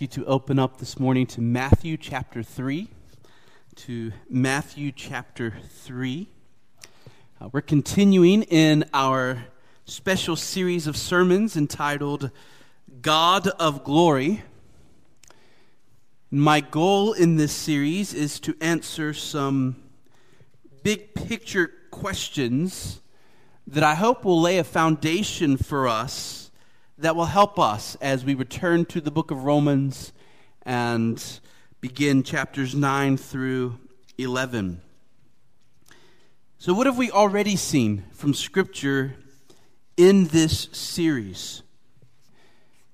you to open up this morning to Matthew chapter 3. To Matthew chapter 3. Uh, we're continuing in our special series of sermons entitled God of Glory. My goal in this series is to answer some big picture questions that I hope will lay a foundation for us that will help us as we return to the book of Romans and begin chapters 9 through 11. So, what have we already seen from Scripture in this series?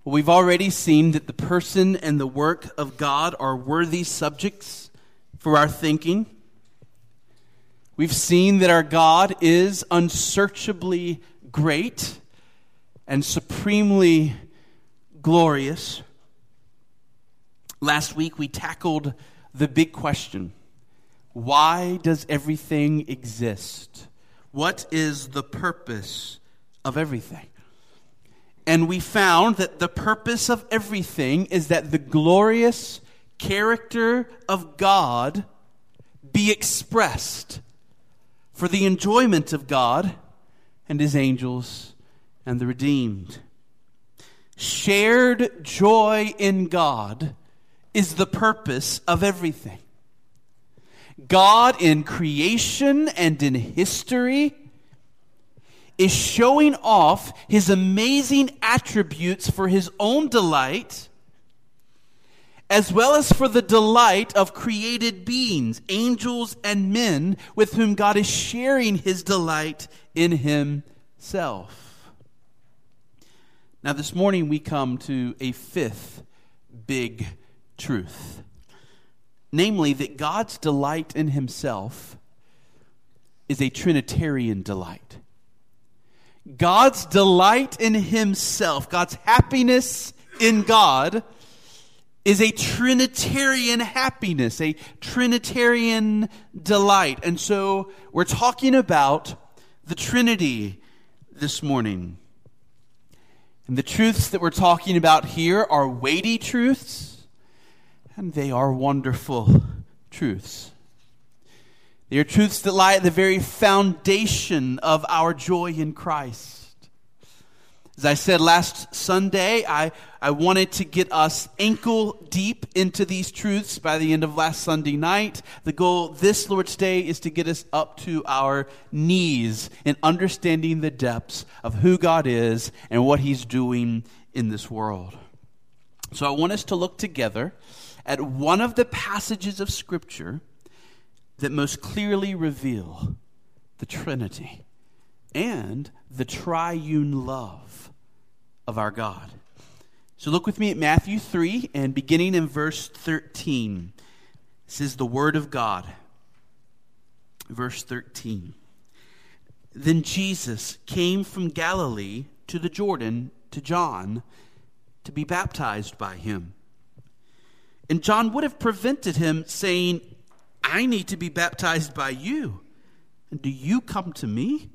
Well, we've already seen that the person and the work of God are worthy subjects for our thinking. We've seen that our God is unsearchably great and supremely glorious. Last week we tackled the big question why does everything exist? What is the purpose of everything? And we found that the purpose of everything is that the glorious character of God be expressed for the enjoyment of God and his angels and the redeemed. Shared joy in God is the purpose of everything. God in creation and in history is showing off his amazing attributes for his own delight, as well as for the delight of created beings, angels and men, with whom God is sharing his delight in himself. Now, this morning we come to a fifth big truth namely, that God's delight in Himself is a Trinitarian delight. God's delight in Himself, God's happiness in God, is a Trinitarian happiness, a Trinitarian delight. And so we're talking about the Trinity this morning. And the truths that we're talking about here are weighty truths, and they are wonderful truths. They are truths that lie at the very foundation of our joy in Christ. As I said last Sunday, I, I wanted to get us ankle deep into these truths by the end of last Sunday night. The goal this Lord's Day is to get us up to our knees in understanding the depths of who God is and what He's doing in this world. So I want us to look together at one of the passages of Scripture that most clearly reveal the Trinity and the triune love of our God. So look with me at Matthew 3 and beginning in verse 13. This is the Word of God. Verse 13. Then Jesus came from Galilee to the Jordan to John to be baptized by him. And John would have prevented him, saying, I need to be baptized by you. And do you come to me?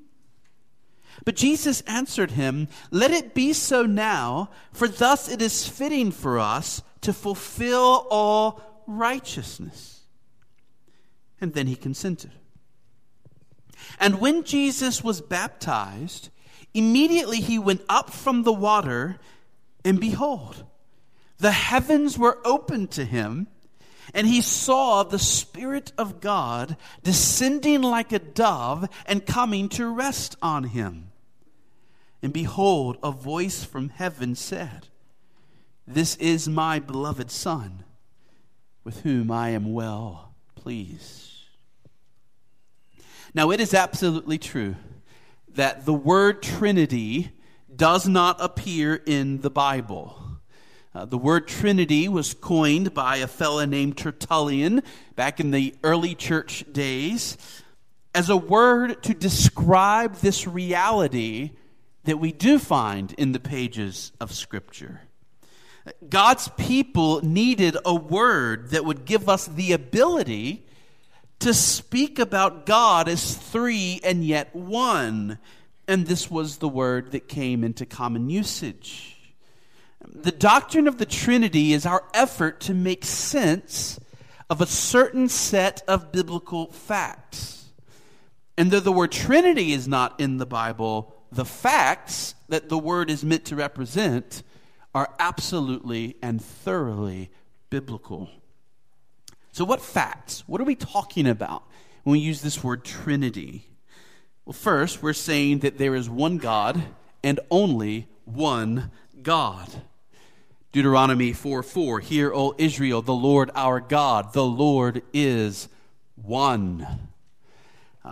But Jesus answered him, Let it be so now, for thus it is fitting for us to fulfill all righteousness. And then he consented. And when Jesus was baptized, immediately he went up from the water, and behold, the heavens were opened to him, and he saw the Spirit of God descending like a dove and coming to rest on him. And behold, a voice from heaven said, This is my beloved Son, with whom I am well pleased. Now, it is absolutely true that the word Trinity does not appear in the Bible. Uh, the word Trinity was coined by a fellow named Tertullian back in the early church days as a word to describe this reality that we do find in the pages of Scripture. God's people needed a word that would give us the ability to speak about God as three and yet one. And this was the word that came into common usage. The doctrine of the Trinity is our effort to make sense of a certain set of biblical facts. And though the word Trinity is not in the Bible, the facts that the word is meant to represent are absolutely and thoroughly biblical. So, what facts? What are we talking about when we use this word Trinity? Well, first, we're saying that there is one God and only one God. Deuteronomy 4 4, Hear, O Israel, the Lord our God, the Lord is one.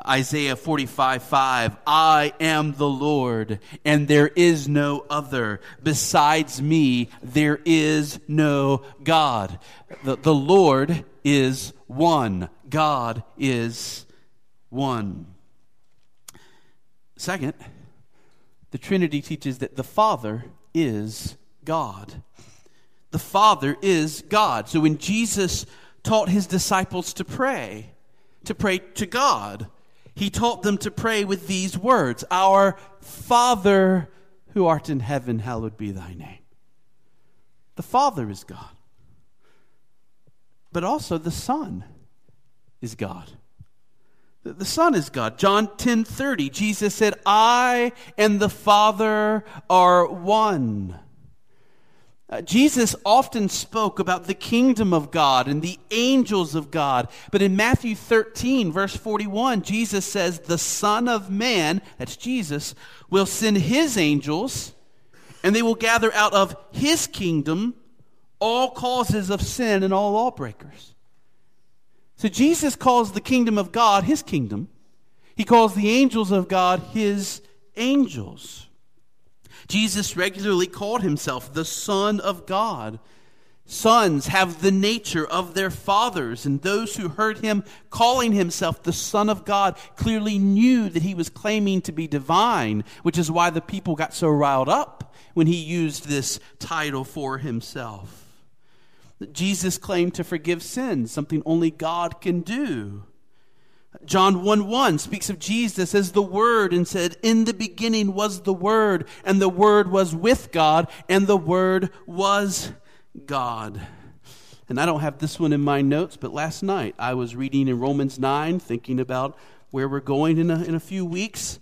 Isaiah 45 5, I am the Lord, and there is no other. Besides me, there is no God. The, the Lord is one. God is one. Second, the Trinity teaches that the Father is God the Father is God. So when Jesus taught his disciples to pray, to pray to God, he taught them to pray with these words Our Father who art in heaven, hallowed be thy name. The Father is God. But also the Son is God. The Son is God. John 10 30, Jesus said, I and the Father are one. Uh, Jesus often spoke about the kingdom of God and the angels of God. But in Matthew 13, verse 41, Jesus says, The Son of Man, that's Jesus, will send his angels, and they will gather out of his kingdom all causes of sin and all lawbreakers. So Jesus calls the kingdom of God his kingdom, he calls the angels of God his angels. Jesus regularly called himself the Son of God. Sons have the nature of their fathers, and those who heard him calling himself the Son of God clearly knew that he was claiming to be divine, which is why the people got so riled up when he used this title for himself. Jesus claimed to forgive sins, something only God can do. John 1 1 speaks of Jesus as the Word and said, In the beginning was the Word, and the Word was with God, and the Word was God. And I don't have this one in my notes, but last night I was reading in Romans 9, thinking about where we're going in a, in a few weeks,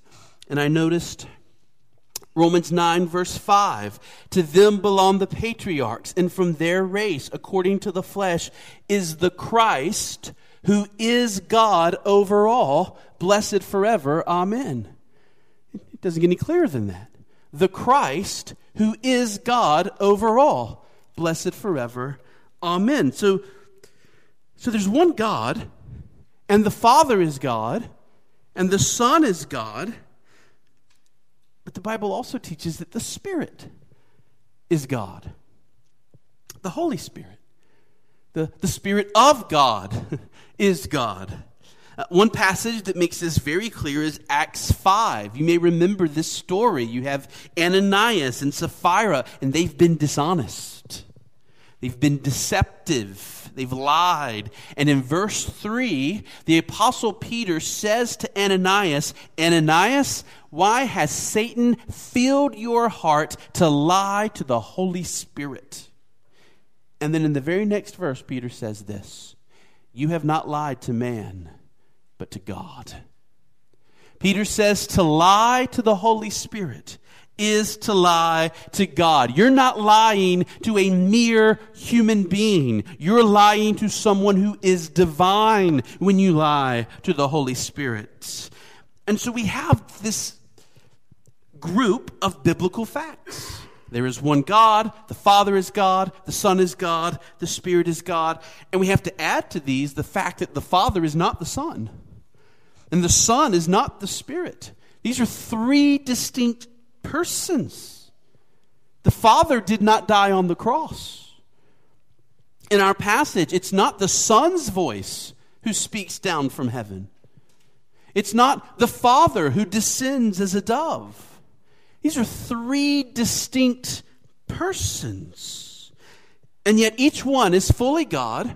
and I noticed Romans 9, verse 5 To them belong the patriarchs, and from their race, according to the flesh, is the Christ who is God over all, blessed forever. Amen. It doesn't get any clearer than that. The Christ, who is God over all, blessed forever. Amen. So, so there's one God, and the Father is God, and the Son is God. But the Bible also teaches that the Spirit is God, the Holy Spirit, the, the Spirit of God is God. Uh, one passage that makes this very clear is Acts 5. You may remember this story. You have Ananias and Sapphira, and they've been dishonest. They've been deceptive. They've lied. And in verse 3, the Apostle Peter says to Ananias, Ananias, why has Satan filled your heart to lie to the Holy Spirit? And then in the very next verse, Peter says this you have not lied to man, but to God. Peter says to lie to the Holy Spirit is to lie to God. You're not lying to a mere human being. You're lying to someone who is divine when you lie to the Holy Spirit. And so we have this group of biblical facts. There is one God, the Father is God, the Son is God, the Spirit is God. And we have to add to these the fact that the Father is not the Son, and the Son is not the Spirit. These are three distinct persons. The Father did not die on the cross. In our passage, it's not the Son's voice who speaks down from heaven. It's not the Father who descends as a dove. These are three distinct persons. And yet each one is fully God,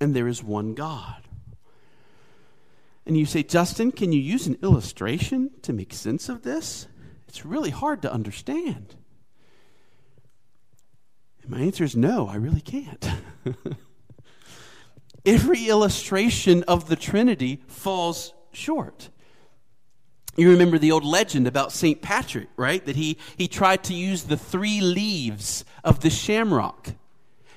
and there is one God. And you say, Justin, can you use an illustration to make sense of this? It's really hard to understand. And my answer is no, I really can't. Every illustration of the Trinity falls short. You remember the old legend about St. Patrick, right? That he, he tried to use the three leaves of the shamrock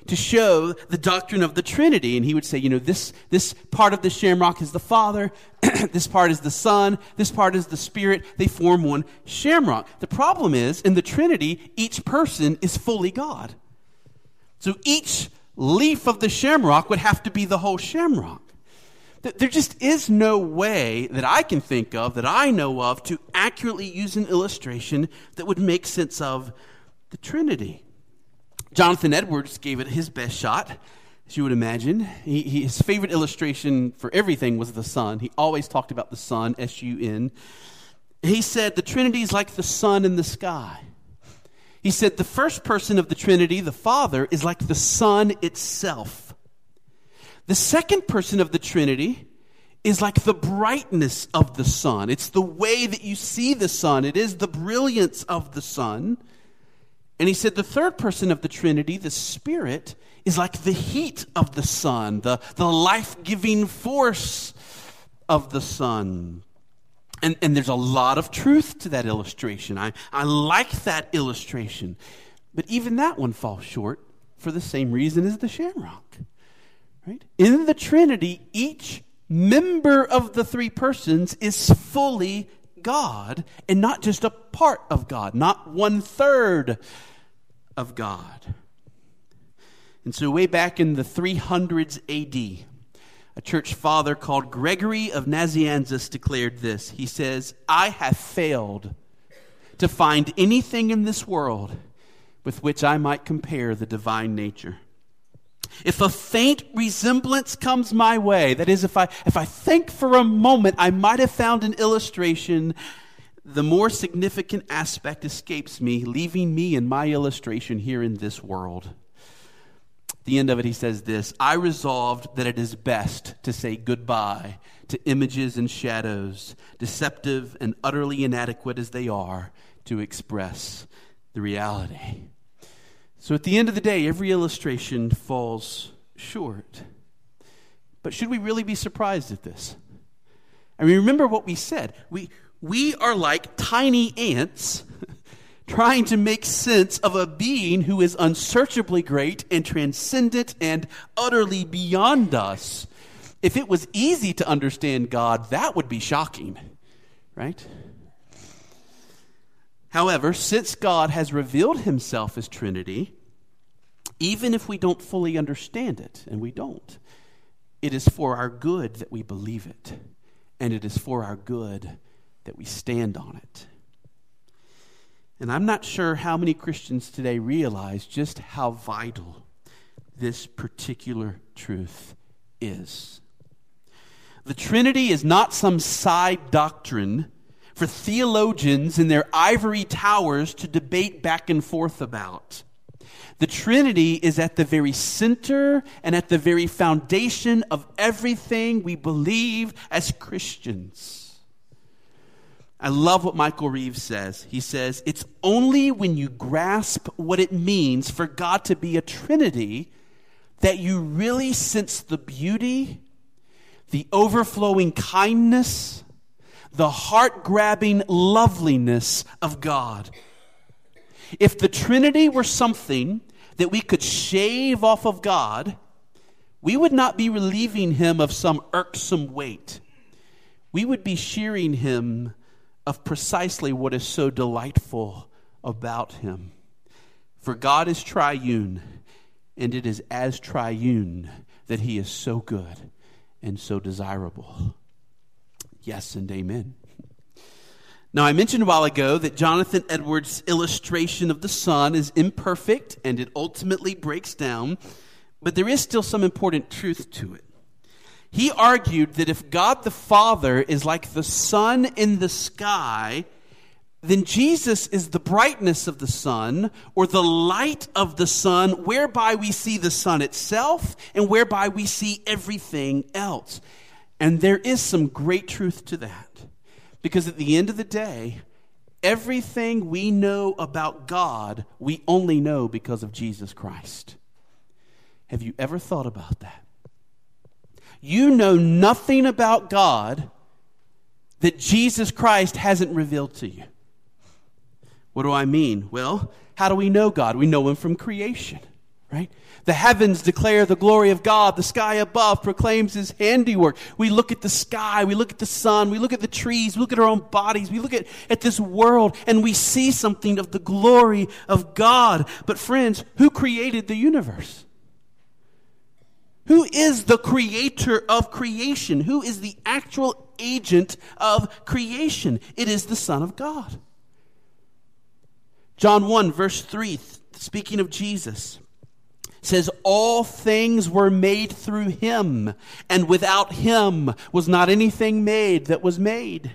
to show the doctrine of the Trinity. And he would say, you know, this, this part of the shamrock is the Father, this part is the Son, this part is the Spirit. They form one shamrock. The problem is, in the Trinity, each person is fully God. So each leaf of the shamrock would have to be the whole shamrock. There just is no way that I can think of, that I know of, to accurately use an illustration that would make sense of the Trinity. Jonathan Edwards gave it his best shot, as you would imagine. He, he, his favorite illustration for everything was the sun. He always talked about the sun, S U N. He said, The Trinity is like the sun in the sky. He said, The first person of the Trinity, the Father, is like the sun itself. The second person of the Trinity is like the brightness of the sun. It's the way that you see the sun, it is the brilliance of the sun. And he said the third person of the Trinity, the Spirit, is like the heat of the sun, the, the life giving force of the sun. And, and there's a lot of truth to that illustration. I, I like that illustration. But even that one falls short for the same reason as the shamrock. Right? In the Trinity, each member of the three persons is fully God and not just a part of God, not one third of God. And so, way back in the 300s AD, a church father called Gregory of Nazianzus declared this. He says, I have failed to find anything in this world with which I might compare the divine nature. If a faint resemblance comes my way, that is, if I, if I think for a moment I might have found an illustration, the more significant aspect escapes me, leaving me and my illustration here in this world. At the end of it, he says this I resolved that it is best to say goodbye to images and shadows, deceptive and utterly inadequate as they are, to express the reality. So at the end of the day, every illustration falls short. But should we really be surprised at this? I mean, remember what we said. We, we are like tiny ants trying to make sense of a being who is unsearchably great and transcendent and utterly beyond us. If it was easy to understand God, that would be shocking, right? However, since God has revealed himself as Trinity, even if we don't fully understand it, and we don't, it is for our good that we believe it, and it is for our good that we stand on it. And I'm not sure how many Christians today realize just how vital this particular truth is. The Trinity is not some side doctrine for theologians in their ivory towers to debate back and forth about. The Trinity is at the very center and at the very foundation of everything we believe as Christians. I love what Michael Reeves says. He says, It's only when you grasp what it means for God to be a Trinity that you really sense the beauty, the overflowing kindness, the heart grabbing loveliness of God. If the Trinity were something that we could shave off of God, we would not be relieving him of some irksome weight. We would be shearing him of precisely what is so delightful about him. For God is triune, and it is as triune that he is so good and so desirable. Yes and amen. Now, I mentioned a while ago that Jonathan Edwards' illustration of the sun is imperfect and it ultimately breaks down, but there is still some important truth to it. He argued that if God the Father is like the sun in the sky, then Jesus is the brightness of the sun or the light of the sun, whereby we see the sun itself and whereby we see everything else. And there is some great truth to that. Because at the end of the day, Everything we know about God, we only know because of Jesus Christ. Have you ever thought about that? You know nothing about God that Jesus Christ hasn't revealed to you. What do I mean? Well, how do we know God? We know Him from creation, right? The heavens declare the glory of God. The sky above proclaims his handiwork. We look at the sky, we look at the sun, we look at the trees, we look at our own bodies, we look at, at this world, and we see something of the glory of God. But, friends, who created the universe? Who is the creator of creation? Who is the actual agent of creation? It is the Son of God. John 1, verse 3, speaking of Jesus says all things were made through him and without him was not anything made that was made.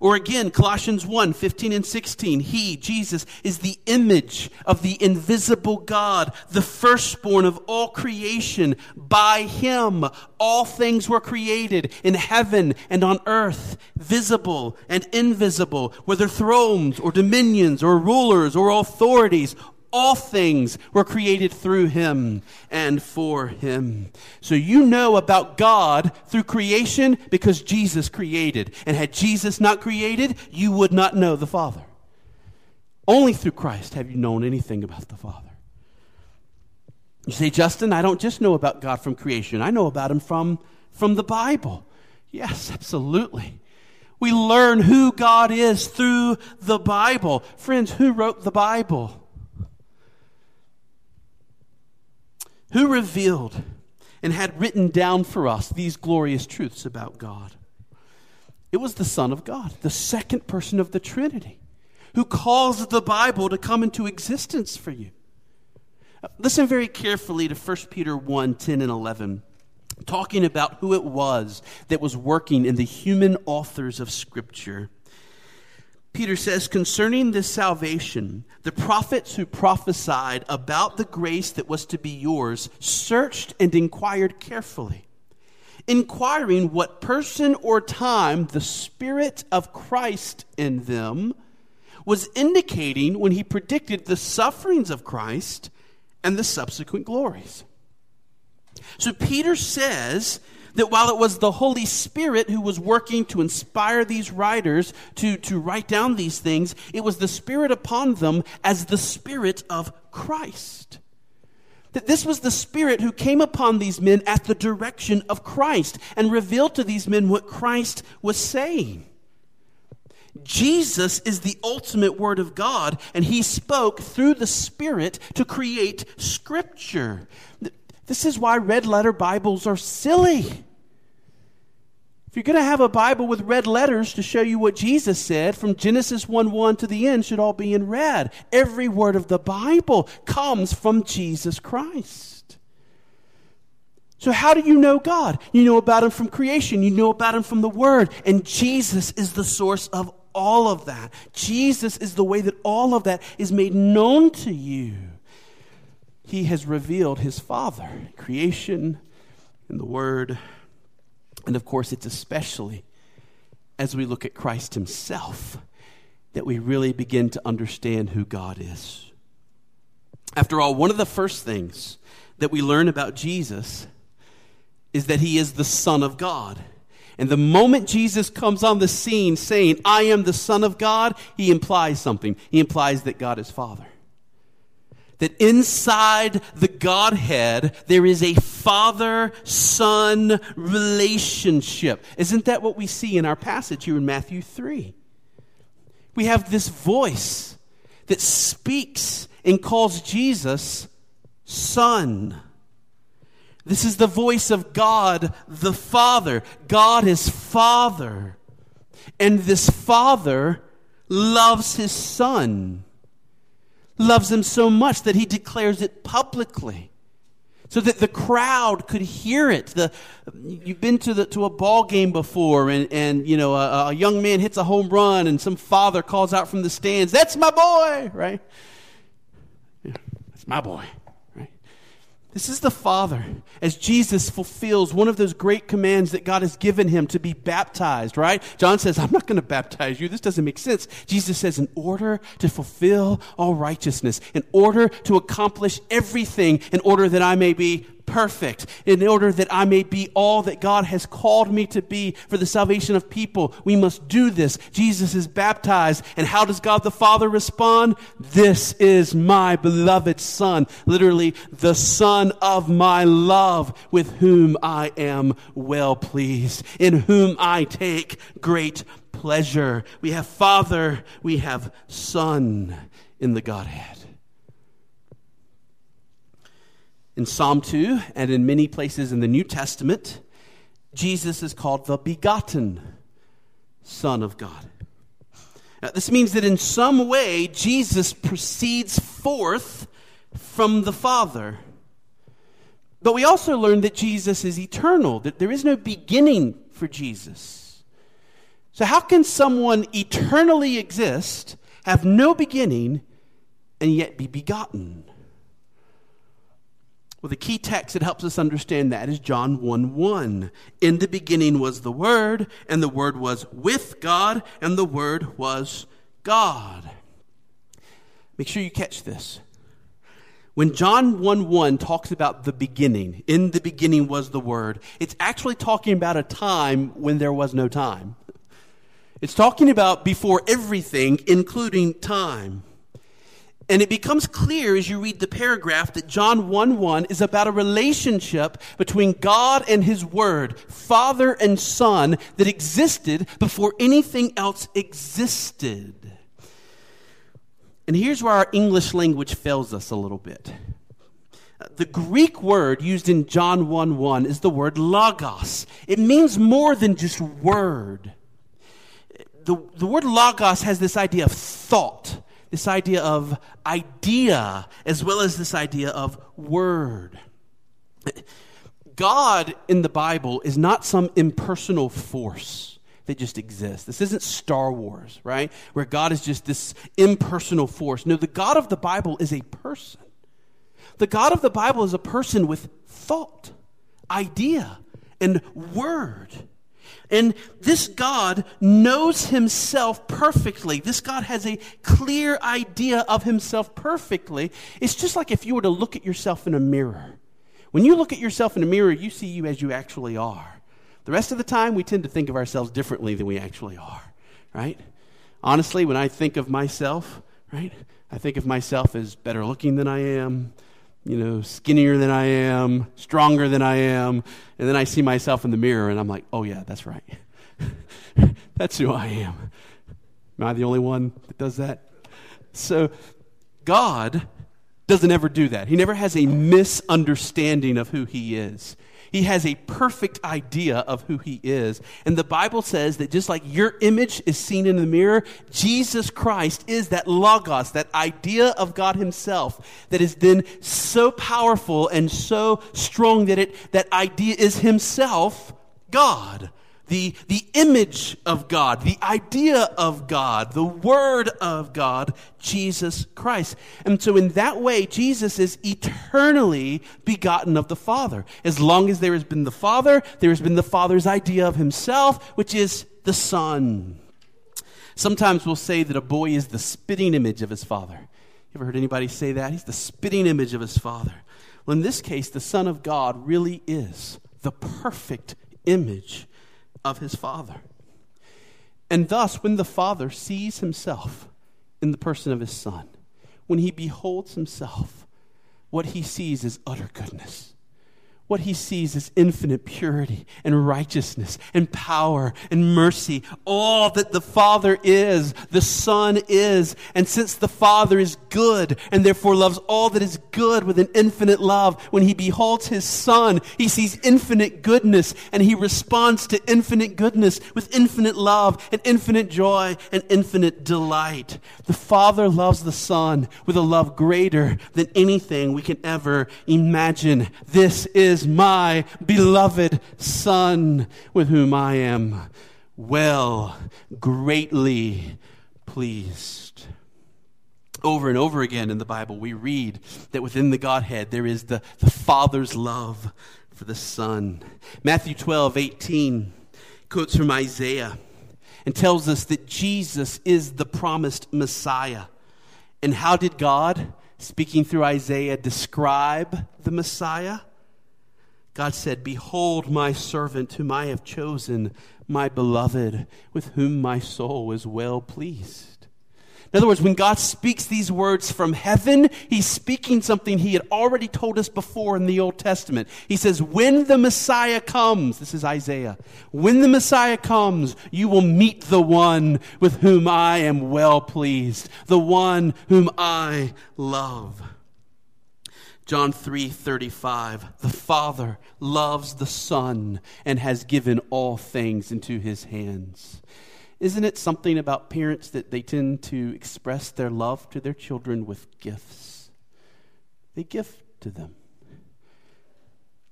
Or again colossians 1 15 and 16 he jesus is the image of the invisible god the firstborn of all creation. By him all things were created in heaven and on earth visible and invisible whether thrones or dominions or rulers or authorities all things were created through him and for him. So you know about God through creation because Jesus created. And had Jesus not created, you would not know the Father. Only through Christ have you known anything about the Father. You say, Justin, I don't just know about God from creation, I know about him from, from the Bible. Yes, absolutely. We learn who God is through the Bible. Friends, who wrote the Bible? Who revealed and had written down for us these glorious truths about God? It was the Son of God, the second person of the Trinity, who caused the Bible to come into existence for you. Listen very carefully to 1 Peter 1 10 and 11, talking about who it was that was working in the human authors of Scripture. Peter says, concerning this salvation, the prophets who prophesied about the grace that was to be yours searched and inquired carefully, inquiring what person or time the Spirit of Christ in them was indicating when he predicted the sufferings of Christ and the subsequent glories. So Peter says that while it was the Holy Spirit who was working to inspire these writers to, to write down these things, it was the Spirit upon them as the Spirit of Christ. That this was the Spirit who came upon these men at the direction of Christ and revealed to these men what Christ was saying. Jesus is the ultimate Word of God, and He spoke through the Spirit to create Scripture. This is why red letter Bibles are silly. If you're going to have a Bible with red letters to show you what Jesus said, from Genesis 1 1 to the end, should all be in red. Every word of the Bible comes from Jesus Christ. So, how do you know God? You know about Him from creation, you know about Him from the Word, and Jesus is the source of all of that. Jesus is the way that all of that is made known to you he has revealed his Father, creation and the Word. And of course, it's especially as we look at Christ himself that we really begin to understand who God is. After all, one of the first things that we learn about Jesus is that he is the Son of God. And the moment Jesus comes on the scene saying, I am the Son of God, he implies something. He implies that God is Father that inside the Godhead, there is a father son relationship. Isn't that what we see in our passage here in Matthew 3? We have this voice that speaks and calls Jesus son. This is the voice of God the Father. God is Father. And this Father loves his Son loves him so much that he declares it publicly so that the crowd could hear it. The, you've been to, the, to a ball game before, and, and you know a, a, young man hits a home run, and some father calls out from the stands, "That's my boy!" Right? Yeah, that's my boy. This is the Father as Jesus fulfills one of those great commands that God has given him to be baptized, right? John says, I'm not going to baptize you. This doesn't make sense. Jesus says, in order to fulfill all righteousness, in order to accomplish everything, in order that I may be perfect in order that I may be all that God has called me to be for the salvation of people. We must do this. Jesus is baptized. And how does God the Father respond? This is my beloved Son. Literally, the Son of my love with whom I am well pleased, in whom I take great pleasure. We have Father, we have Son in the Godhead. In Psalm 2 and in many places in the New Testament, Jesus is called the begotten Son of God. Now, this means that in some way, Jesus proceeds forth from the Father. But we also learn that Jesus is eternal, that there is no beginning for Jesus. So, how can someone eternally exist, have no beginning, and yet be begotten? Well, the key text that helps us understand that is John 1 1. In the beginning was the Word, and the Word was with God, and the Word was God. Make sure you catch this. When John 1 1 talks about the beginning, in the beginning was the Word, it's actually talking about a time when there was no time. It's talking about before everything, including time. And it becomes clear as you read the paragraph that John 1 1 is about a relationship between God and His Word, Father and Son, that existed before anything else existed. And here's where our English language fails us a little bit. The Greek word used in John 1 1 is the word logos. It means more than just word. The, the word logos has this idea of thought this idea of idea as well as this idea of word. God in the Bible is not some impersonal force that just exists. This isn't Star Wars, right? Where God is just this impersonal force. No, the God of the Bible is a person. The God of the Bible is a person with thought, idea, and word. And this God knows himself perfectly. This God has a clear idea of himself perfectly. It's just like if you were to look at yourself in a mirror. When you look at yourself in a mirror, you see you as you actually are. The rest of the time, we tend to think of ourselves differently than we actually are, right? Honestly, when I think of myself, right, I think of myself as better looking than I am, you know, skinnier than I am, stronger than I am. And then I see myself in the mirror and I'm like, oh, yeah, that's right. that's who I am. Am I the only one that does that? So, God doesn't ever do that. He never has a misunderstanding of who He is. He has a perfect idea of who he is. And the Bible says that just like your image is seen in the mirror, Jesus Christ is that logos, that idea of God himself that is then so powerful and so strong that it that idea is himself God the, the image of God, the idea of God, the Word of God, Jesus Christ. And so, in that way, Jesus is eternally begotten of the Father. As long as there has been the Father, there has been the Father's idea of Himself, which is the Son. Sometimes we'll say that a boy is the spitting image of his father. You ever heard anybody say that? He's the spitting image of his father. Well, in this case, the Son of God really is the perfect image of his Father. And thus, when the Father sees himself in the person of his Son, when he beholds himself, what he sees is utter goodness what he sees is infinite purity and righteousness and power and mercy. All that the Father is, the Son is. And since the Father is good and therefore loves all that is good with an infinite love, when he beholds his Son, he sees infinite goodness and he responds to infinite goodness with infinite love and infinite joy and infinite delight. The Father loves the Son with a love greater than anything we can ever imagine. This is is my beloved Son, with whom I am well, greatly pleased. Over and over again in the Bible, we read that within the Godhead there is the, the Father's love for the Son. Matthew 12, 18 quotes from Isaiah and tells us that Jesus is the promised Messiah. And how did God, speaking through Isaiah, describe the Messiah? God said, Behold my servant whom I have chosen, my beloved, with whom my soul is well pleased. In other words, when God speaks these words from heaven, he's speaking something he had already told us before in the Old Testament. He says, When the Messiah comes, this is Isaiah, when the Messiah comes, you will meet the one with whom I am well pleased, the one whom I love. John 3:35 The Father loves the Son and has given all things into his hands. Isn't it something about parents that they tend to express their love to their children with gifts? They gift to them.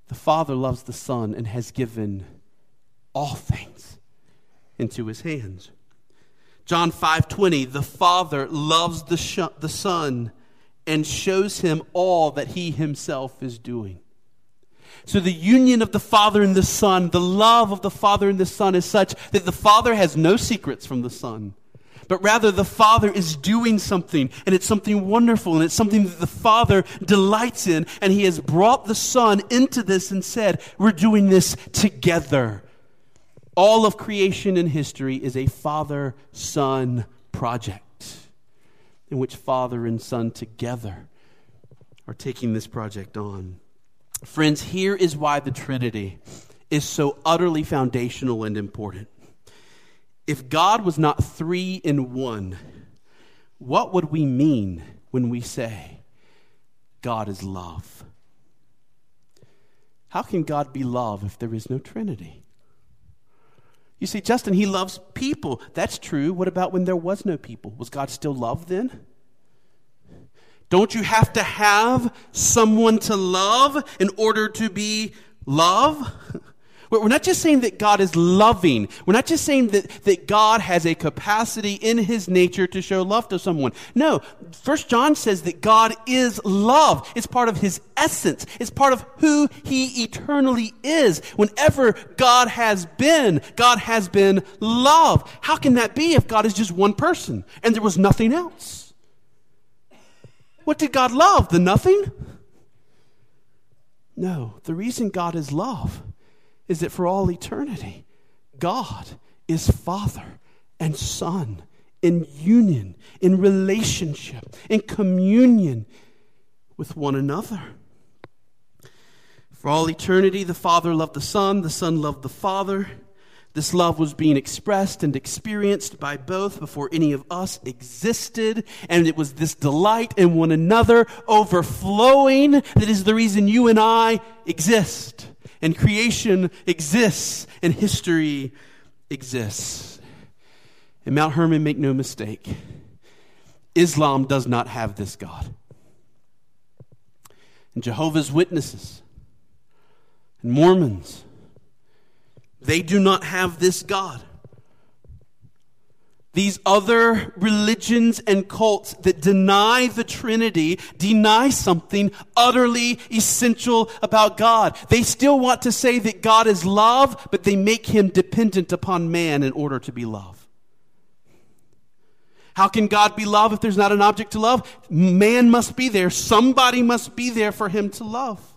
The Father loves the Son and has given all things into his hands. John 5:20 The Father loves the, sh- the Son and shows him all that he himself is doing. So the union of the Father and the Son, the love of the Father and the Son is such that the Father has no secrets from the Son. But rather, the Father is doing something, and it's something wonderful, and it's something that the Father delights in, and He has brought the Son into this and said, We're doing this together. All of creation and history is a Father Son project in which Father and Son together are taking this project on. Friends, here is why the Trinity is so utterly foundational and important. If God was not three in one, what would we mean when we say God is love? How can God be love if there is no Trinity? You see, Justin, he loves people. That's true. What about when there was no people? Was God still love then? Don't you have to have someone to love in order to be love? We're not just saying that God is loving. We're not just saying that, that God has a capacity in his nature to show love to someone. No. First John says that God is love. It's part of his essence. It's part of who he eternally is. Whenever God has been, God has been love. How can that be if God is just one person and there was nothing else? What did God love? The nothing? No, the reason God is love is that for all eternity, God is Father and Son in union, in relationship, in communion with one another. For all eternity, the Father loved the Son, the Son loved the Father. This love was being expressed and experienced by both before any of us existed. And it was this delight in one another overflowing that is the reason you and I exist. And creation exists and history exists. And Mount Hermon, make no mistake, Islam does not have this God. And Jehovah's Witnesses and Mormons they do not have this God. These other religions and cults that deny the Trinity deny something utterly essential about God. They still want to say that God is love, but they make him dependent upon man in order to be love. How can God be love if there's not an object to love? Man must be there. Somebody must be there for him to love.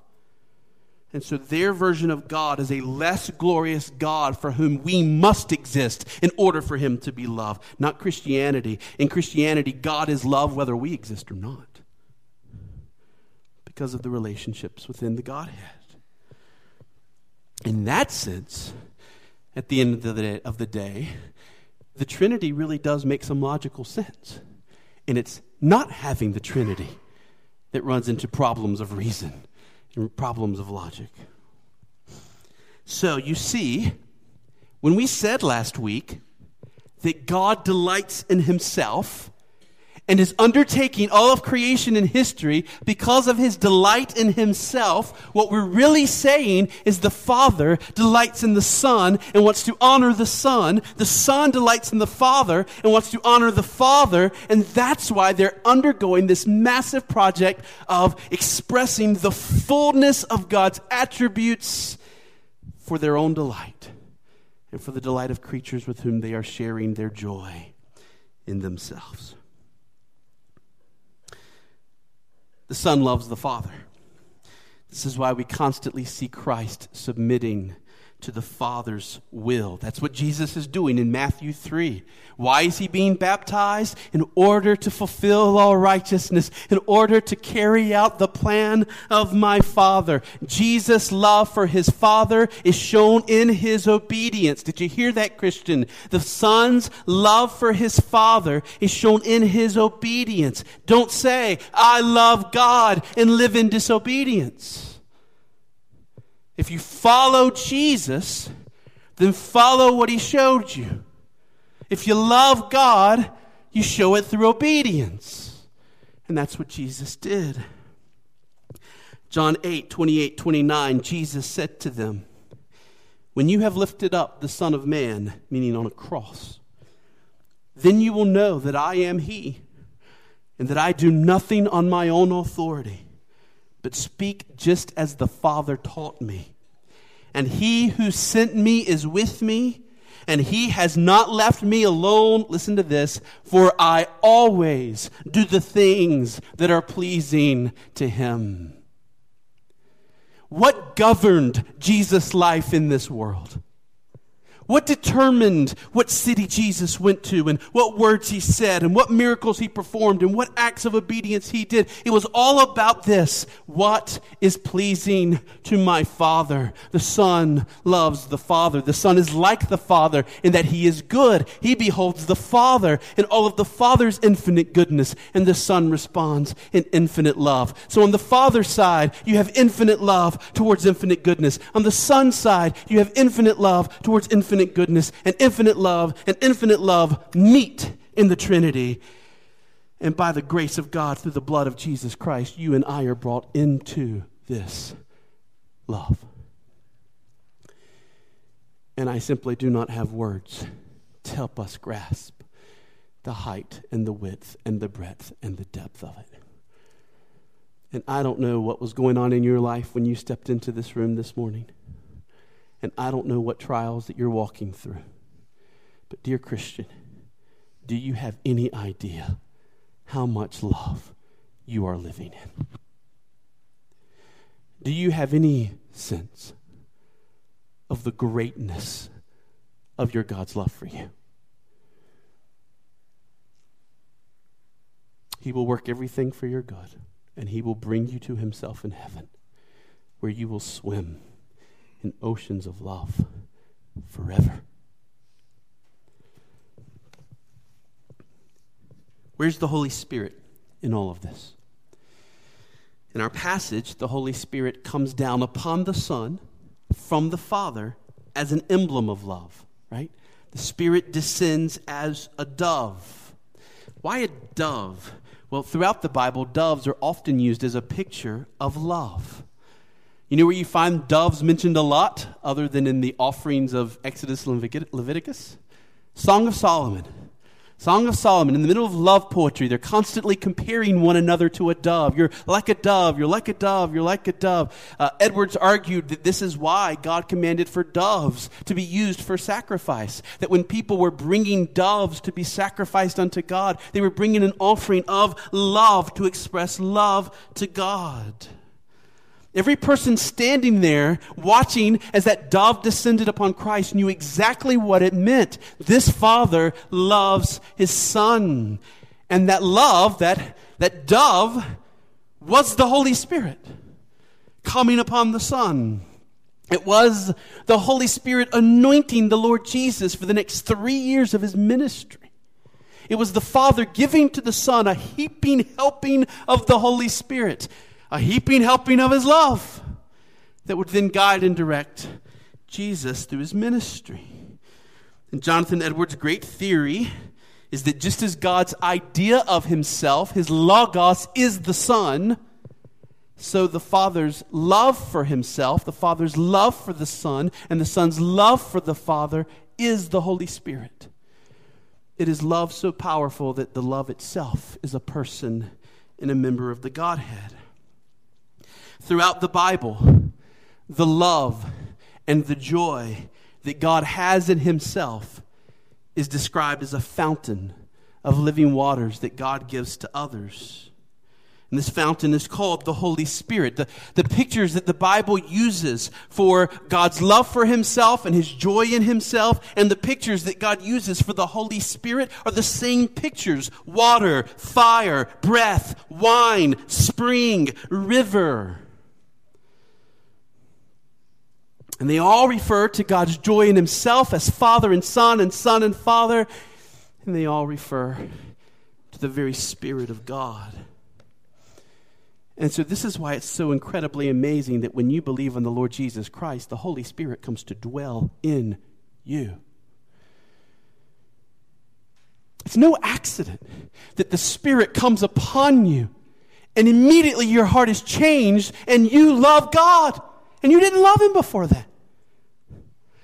And so their version of God is a less glorious God for whom we must exist in order for him to be love, not Christianity. In Christianity, God is love whether we exist or not because of the relationships within the Godhead. In that sense, at the end of the day, of the, day, the Trinity really does make some logical sense. And it's not having the Trinity that runs into problems of reason and problems of logic. So you see, when we said last week that God delights in himself and is undertaking all of creation and history because of his delight in himself, what we're really saying is the Father delights in the Son and wants to honor the Son. The Son delights in the Father and wants to honor the Father. And that's why they're undergoing this massive project of expressing the fullness of God's attributes for their own delight and for the delight of creatures with whom they are sharing their joy in themselves. The Son loves the Father. This is why we constantly see Christ submitting to the Father's will. That's what Jesus is doing in Matthew 3. Why is he being baptized? In order to fulfill all righteousness, in order to carry out the plan of my Father. Jesus' love for his Father is shown in his obedience. Did you hear that, Christian? The Son's love for his Father is shown in his obedience. Don't say, I love God and live in disobedience. If you follow Jesus, then follow what he showed you. If you love God, you show it through obedience. And that's what Jesus did. John 8, 28, 29, Jesus said to them, When you have lifted up the Son of Man, meaning on a cross, then you will know that I am He, and that I do nothing on my own authority but speak just as the Father taught me. And he who sent me is with me, and he has not left me alone. Listen to this, for I always do the things that are pleasing to him. What governed Jesus' life in this world? What determined what city Jesus went to and what words he said and what miracles he performed and what acts of obedience he did? It was all about this. What is pleasing to my Father? The Son loves the Father. The Son is like the Father in that he is good. He beholds the Father in all of the Father's infinite goodness, and the Son responds in infinite love. So on the Father's side, you have infinite love towards infinite goodness. On the Son's side, you have infinite love towards infinite infinite goodness and infinite love and infinite love meet in the Trinity. And by the grace of God, through the blood of Jesus Christ, you and I are brought into this love. And I simply do not have words to help us grasp the height and the width and the breadth and the depth of it. And I don't know what was going on in your life when you stepped into this room this morning. And I don't know what trials that you're walking through. But, dear Christian, do you have any idea how much love you are living in? Do you have any sense of the greatness of your God's love for you? He will work everything for your good, and He will bring you to Himself in heaven, where you will swim in oceans of love forever. Where's the Holy Spirit in all of this? In our passage, the Holy Spirit comes down upon the Son from the Father as an emblem of love, right? The Spirit descends as a dove. Why a dove? Well, throughout the Bible, doves are often used as a picture of love. You know where you find doves mentioned a lot, other than in the offerings of Exodus and Leviticus? Song of Solomon. Song of Solomon, in the middle of love poetry, they're constantly comparing one another to a dove. You're like a dove, you're like a dove, you're like a dove. Uh, Edwards argued that this is why God commanded for doves to be used for sacrifice. That when people were bringing doves to be sacrificed unto God, they were bringing an offering of love to express love to God. Every person standing there watching as that dove descended upon Christ knew exactly what it meant. This father loves his son. And that love, that, that dove, was the Holy Spirit coming upon the son. It was the Holy Spirit anointing the Lord Jesus for the next three years of his ministry. It was the Father giving to the Son a heaping helping of the Holy Spirit a heaping helping of his love that would then guide and direct Jesus through his ministry. And Jonathan Edwards' great theory is that just as God's idea of himself, his logos, is the Son, so the Father's love for himself, the Father's love for the Son, and the Son's love for the Father is the Holy Spirit. It is love so powerful that the love itself is a person and a member of the Godhead. Throughout the Bible, the love and the joy that God has in Himself is described as a fountain of living waters that God gives to others. And this fountain is called the Holy Spirit. The, the pictures that the Bible uses for God's love for Himself and His joy in Himself, and the pictures that God uses for the Holy Spirit are the same pictures water, fire, breath, wine, spring, river. And they all refer to God's joy in Himself as Father and Son and Son and Father. And they all refer to the very Spirit of God. And so, this is why it's so incredibly amazing that when you believe in the Lord Jesus Christ, the Holy Spirit comes to dwell in you. It's no accident that the Spirit comes upon you and immediately your heart is changed and you love God. And you didn't love him before that.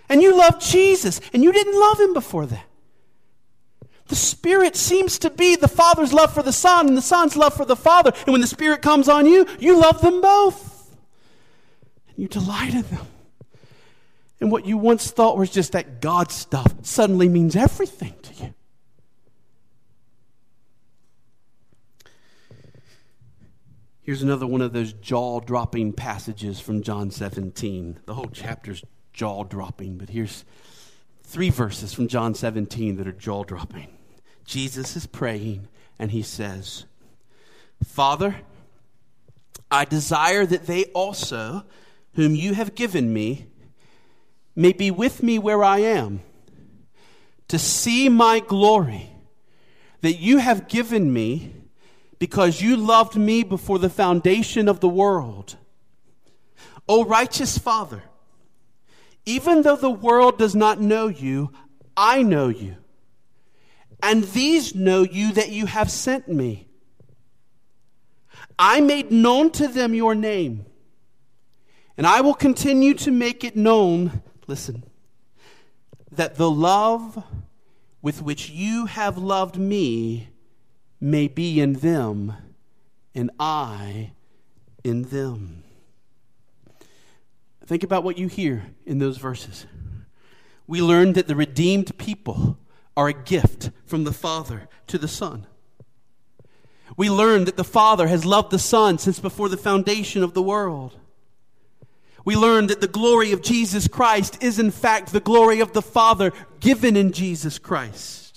And you love Jesus, and you didn't love him before that. The Spirit seems to be the Father's love for the Son and the Son's love for the Father. And when the Spirit comes on you, you love them both. And you delight in them. And what you once thought was just that God stuff suddenly means everything to you. Here's another one of those jaw dropping passages from John 17. The whole chapter's jaw dropping, but here's three verses from John 17 that are jaw dropping. Jesus is praying, and he says, Father, I desire that they also, whom you have given me, may be with me where I am, to see my glory that you have given me because you loved me before the foundation of the world. O righteous Father, even though the world does not know you, I know you. And these know you that you have sent me. I made known to them your name, and I will continue to make it known. Listen, that the love with which you have loved me may be in them, and I in them. Think about what you hear in those verses. We learn that the redeemed people are a gift from the Father to the Son. We learn that the Father has loved the Son since before the foundation of the world. We learn that the glory of Jesus Christ is, in fact, the glory of the Father given in Jesus Christ.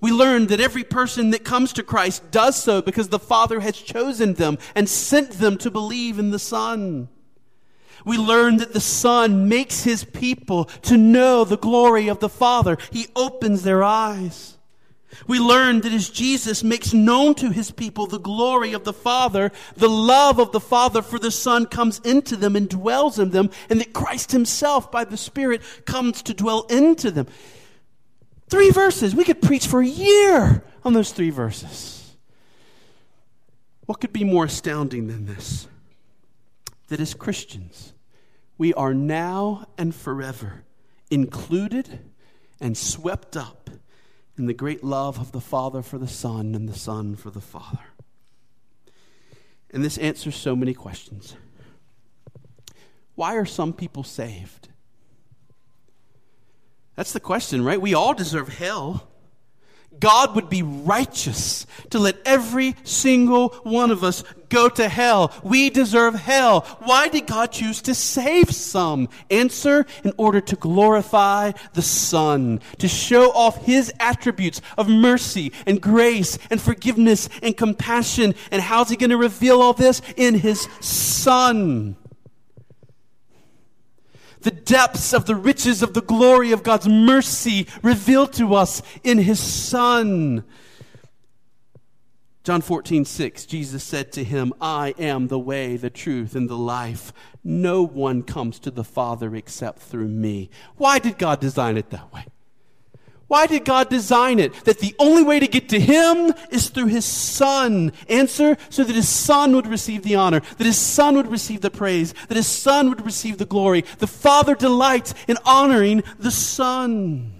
We learn that every person that comes to Christ does so because the Father has chosen them and sent them to believe in the Son. We learn that the Son makes his people to know the glory of the Father. He opens their eyes. We learn that as Jesus makes known to his people the glory of the Father, the love of the Father for the Son comes into them and dwells in them, and that Christ himself by the Spirit comes to dwell into them. Three verses. We could preach for a year on those three verses. What could be more astounding than this? That as Christians, we are now and forever included and swept up in the great love of the Father for the Son and the Son for the Father. And this answers so many questions. Why are some people saved? That's the question, right? We all deserve hell. God would be righteous to let every single one of us go to hell. We deserve hell. Why did God choose to save some? Answer, in order to glorify the Son, to show off His attributes of mercy and grace and forgiveness and compassion. And how's He going to reveal all this? In His Son the depths of the riches of the glory of God's mercy revealed to us in his Son. John 14, 6, Jesus said to him, I am the way, the truth, and the life. No one comes to the Father except through me. Why did God design it that way? Why did God design it? That the only way to get to Him is through His Son. Answer, so that His Son would receive the honor, that His Son would receive the praise, that His Son would receive the glory. The Father delights in honoring the Son.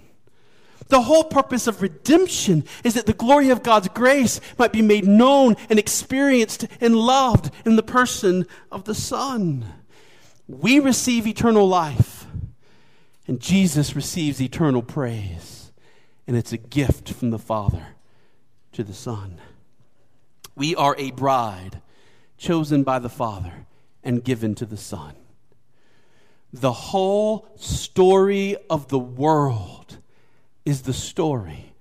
The whole purpose of redemption is that the glory of God's grace might be made known and experienced and loved in the person of the Son. We receive eternal life, and Jesus receives eternal praise. And it's a gift from the Father to the Son. We are a bride chosen by the Father and given to the Son. The whole story of the world is the story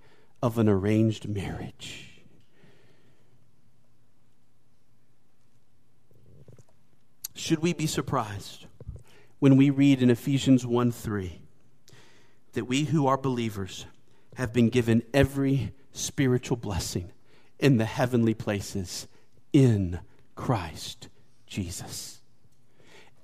of an arranged marriage. Should we be surprised when we read in Ephesians 1 3 that we who are believers have been given every spiritual blessing in the heavenly places in Christ Jesus?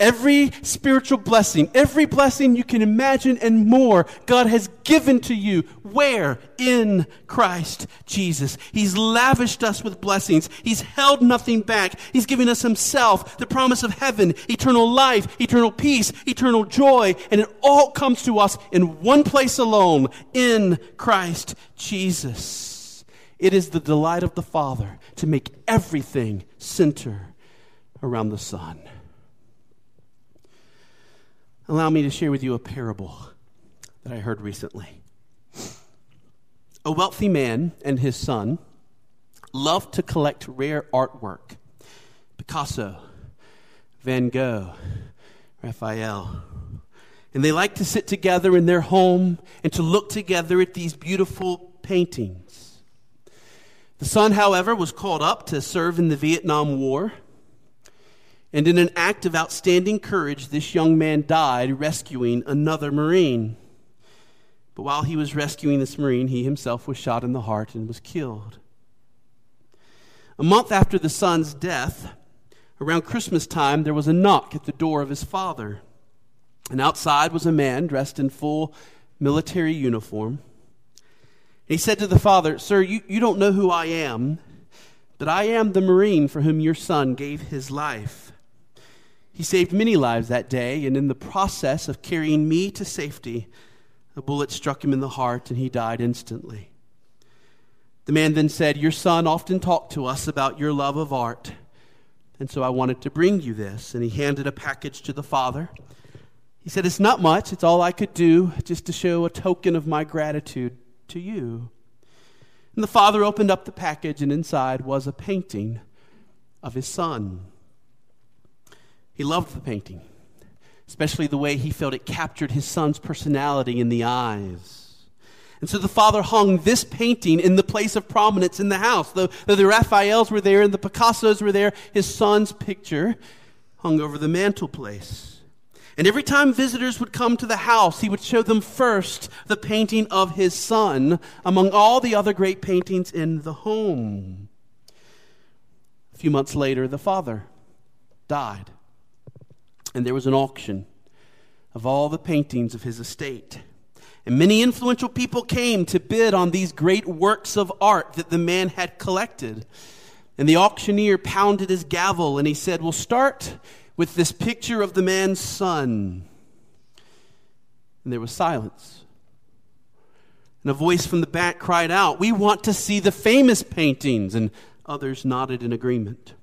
Every spiritual blessing, every blessing you can imagine and more, God has given to you. Where? In Christ Jesus. He's lavished us with blessings. He's held nothing back. He's given us Himself, the promise of heaven, eternal life, eternal peace, eternal joy, and it all comes to us in one place alone, in Christ Jesus. It is the delight of the Father to make everything center around the Son allow me to share with you a parable that I heard recently. A wealthy man and his son loved to collect rare artwork Picasso, Van Gogh, Raphael. And they liked to sit together in their home and to look together at these beautiful paintings. The son, however, was called up to serve in the Vietnam War and in an act of outstanding courage, this young man died rescuing another Marine. But while he was rescuing this Marine, he himself was shot in the heart and was killed. A month after the son's death, around Christmas time, there was a knock at the door of his father. And outside was a man dressed in full military uniform. he said to the father, Sir, you, you don't know who I am, but I am the Marine for whom your son gave his life. He saved many lives that day, and in the process of carrying me to safety, a bullet struck him in the heart and he died instantly. The man then said, Your son often talked to us about your love of art, and so I wanted to bring you this. And he handed a package to the father. He said, It's not much, it's all I could do just to show a token of my gratitude to you. And the father opened up the package, and inside was a painting of his son. He loved the painting, especially the way he felt it captured his son's personality in the eyes. And so the father hung this painting in the place of prominence in the house. Though, the Raphaels were there and the Picassos were there, his son's picture hung over the mantelpiece. And every time visitors would come to the house, he would show them first the painting of his son among all the other great paintings in the home. A few months later, the father died and there was an auction of all the paintings of his estate. And many influential people came to bid on these great works of art that the man had collected. And the auctioneer pounded his gavel and he said, We'll start with this picture of the man's son. And there was silence. And a voice from the back cried out, We want to see the famous paintings. And others nodded in agreement.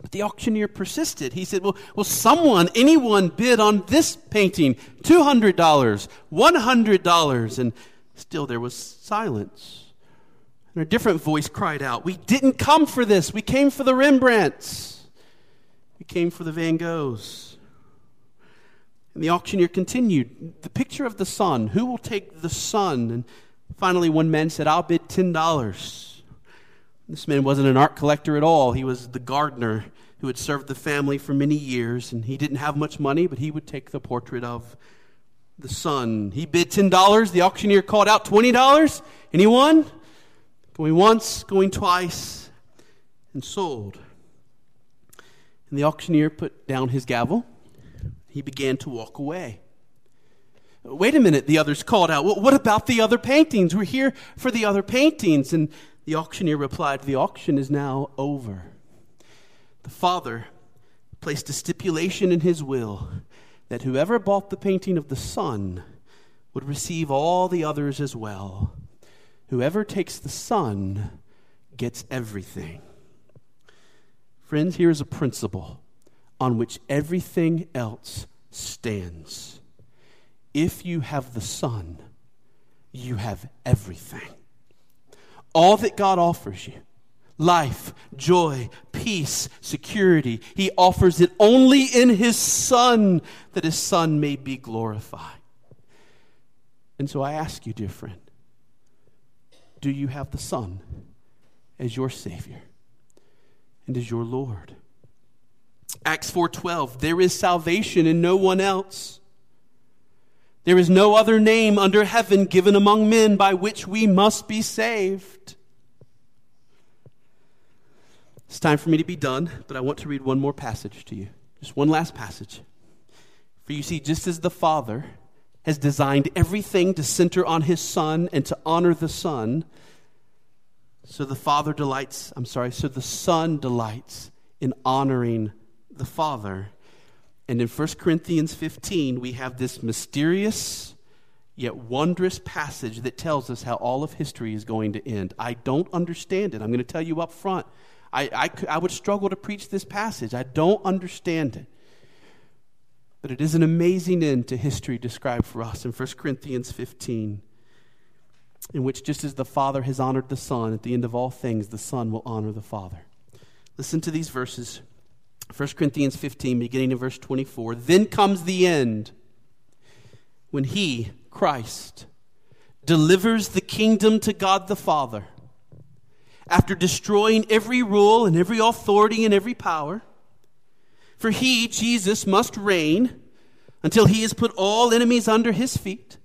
But the auctioneer persisted. He said, Well, will someone, anyone bid on this painting? $200, $100. And still there was silence. And a different voice cried out, We didn't come for this. We came for the Rembrandts. We came for the Van Goghs. And the auctioneer continued, The picture of the son. Who will take the son? And finally, one man said, I'll bid $10. This man wasn't an art collector at all. He was the gardener who had served the family for many years, and he didn't have much money, but he would take the portrait of the son. He bid $10. The auctioneer called out $20. Anyone? Going once, going twice, and sold. And the auctioneer put down his gavel. He began to walk away. Wait a minute, the others called out. What about the other paintings? We're here for the other paintings. And the auctioneer replied, The auction is now over. The father placed a stipulation in his will that whoever bought the painting of the son would receive all the others as well. Whoever takes the son gets everything. Friends, here is a principle on which everything else stands. If you have the Son, you have everything. All that God offers you life, joy, peace, security He offers it only in His Son that His Son may be glorified. And so I ask you, dear friend, do you have the Son as your Savior and as your Lord? Acts 4:12 There is salvation in no one else. There is no other name under heaven given among men by which we must be saved. It's time for me to be done, but I want to read one more passage to you. Just one last passage. For you see, just as the Father has designed everything to center on his Son and to honor the Son, so the Father delights, I'm sorry, so the Son delights in honoring the Father. And in 1 Corinthians 15, we have this mysterious yet wondrous passage that tells us how all of history is going to end. I don't understand it. I'm going to tell you up front. I, I, I would struggle to preach this passage. I don't understand it. But it is an amazing end to history described for us in 1 Corinthians 15, in which just as the Father has honored the Son, at the end of all things, the Son will honor the Father. Listen to these verses 1 Corinthians 15, beginning in verse 24. Then comes the end when he, Christ, delivers the kingdom to God the Father after destroying every rule and every authority and every power. For he, Jesus, must reign until he has put all enemies under his feet.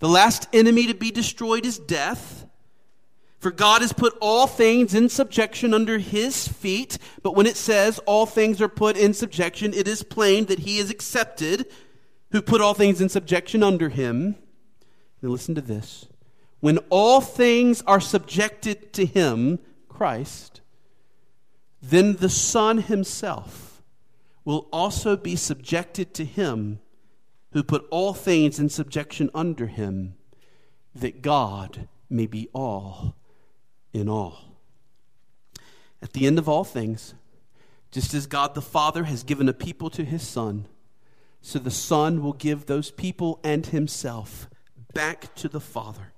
The last enemy to be destroyed is death. For God has put all things in subjection under his feet. But when it says all things are put in subjection, it is plain that he is accepted who put all things in subjection under him. Now listen to this. When all things are subjected to him, Christ, then the Son himself will also be subjected to him who put all things in subjection under him, that God may be all in all. At the end of all things, just as God the Father has given a people to his Son, so the Son will give those people and himself back to the Father.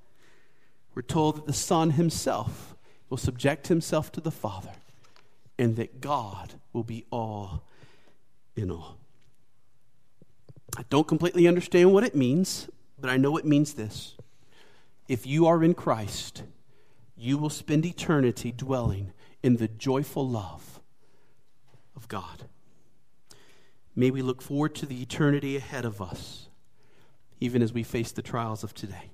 We're told that the Son himself will subject himself to the Father, and that God will be all in all. I don't completely understand what it means, but I know it means this. If you are in Christ, you will spend eternity dwelling in the joyful love of God. May we look forward to the eternity ahead of us, even as we face the trials of today.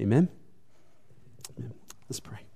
Amen. Amen. Let's pray.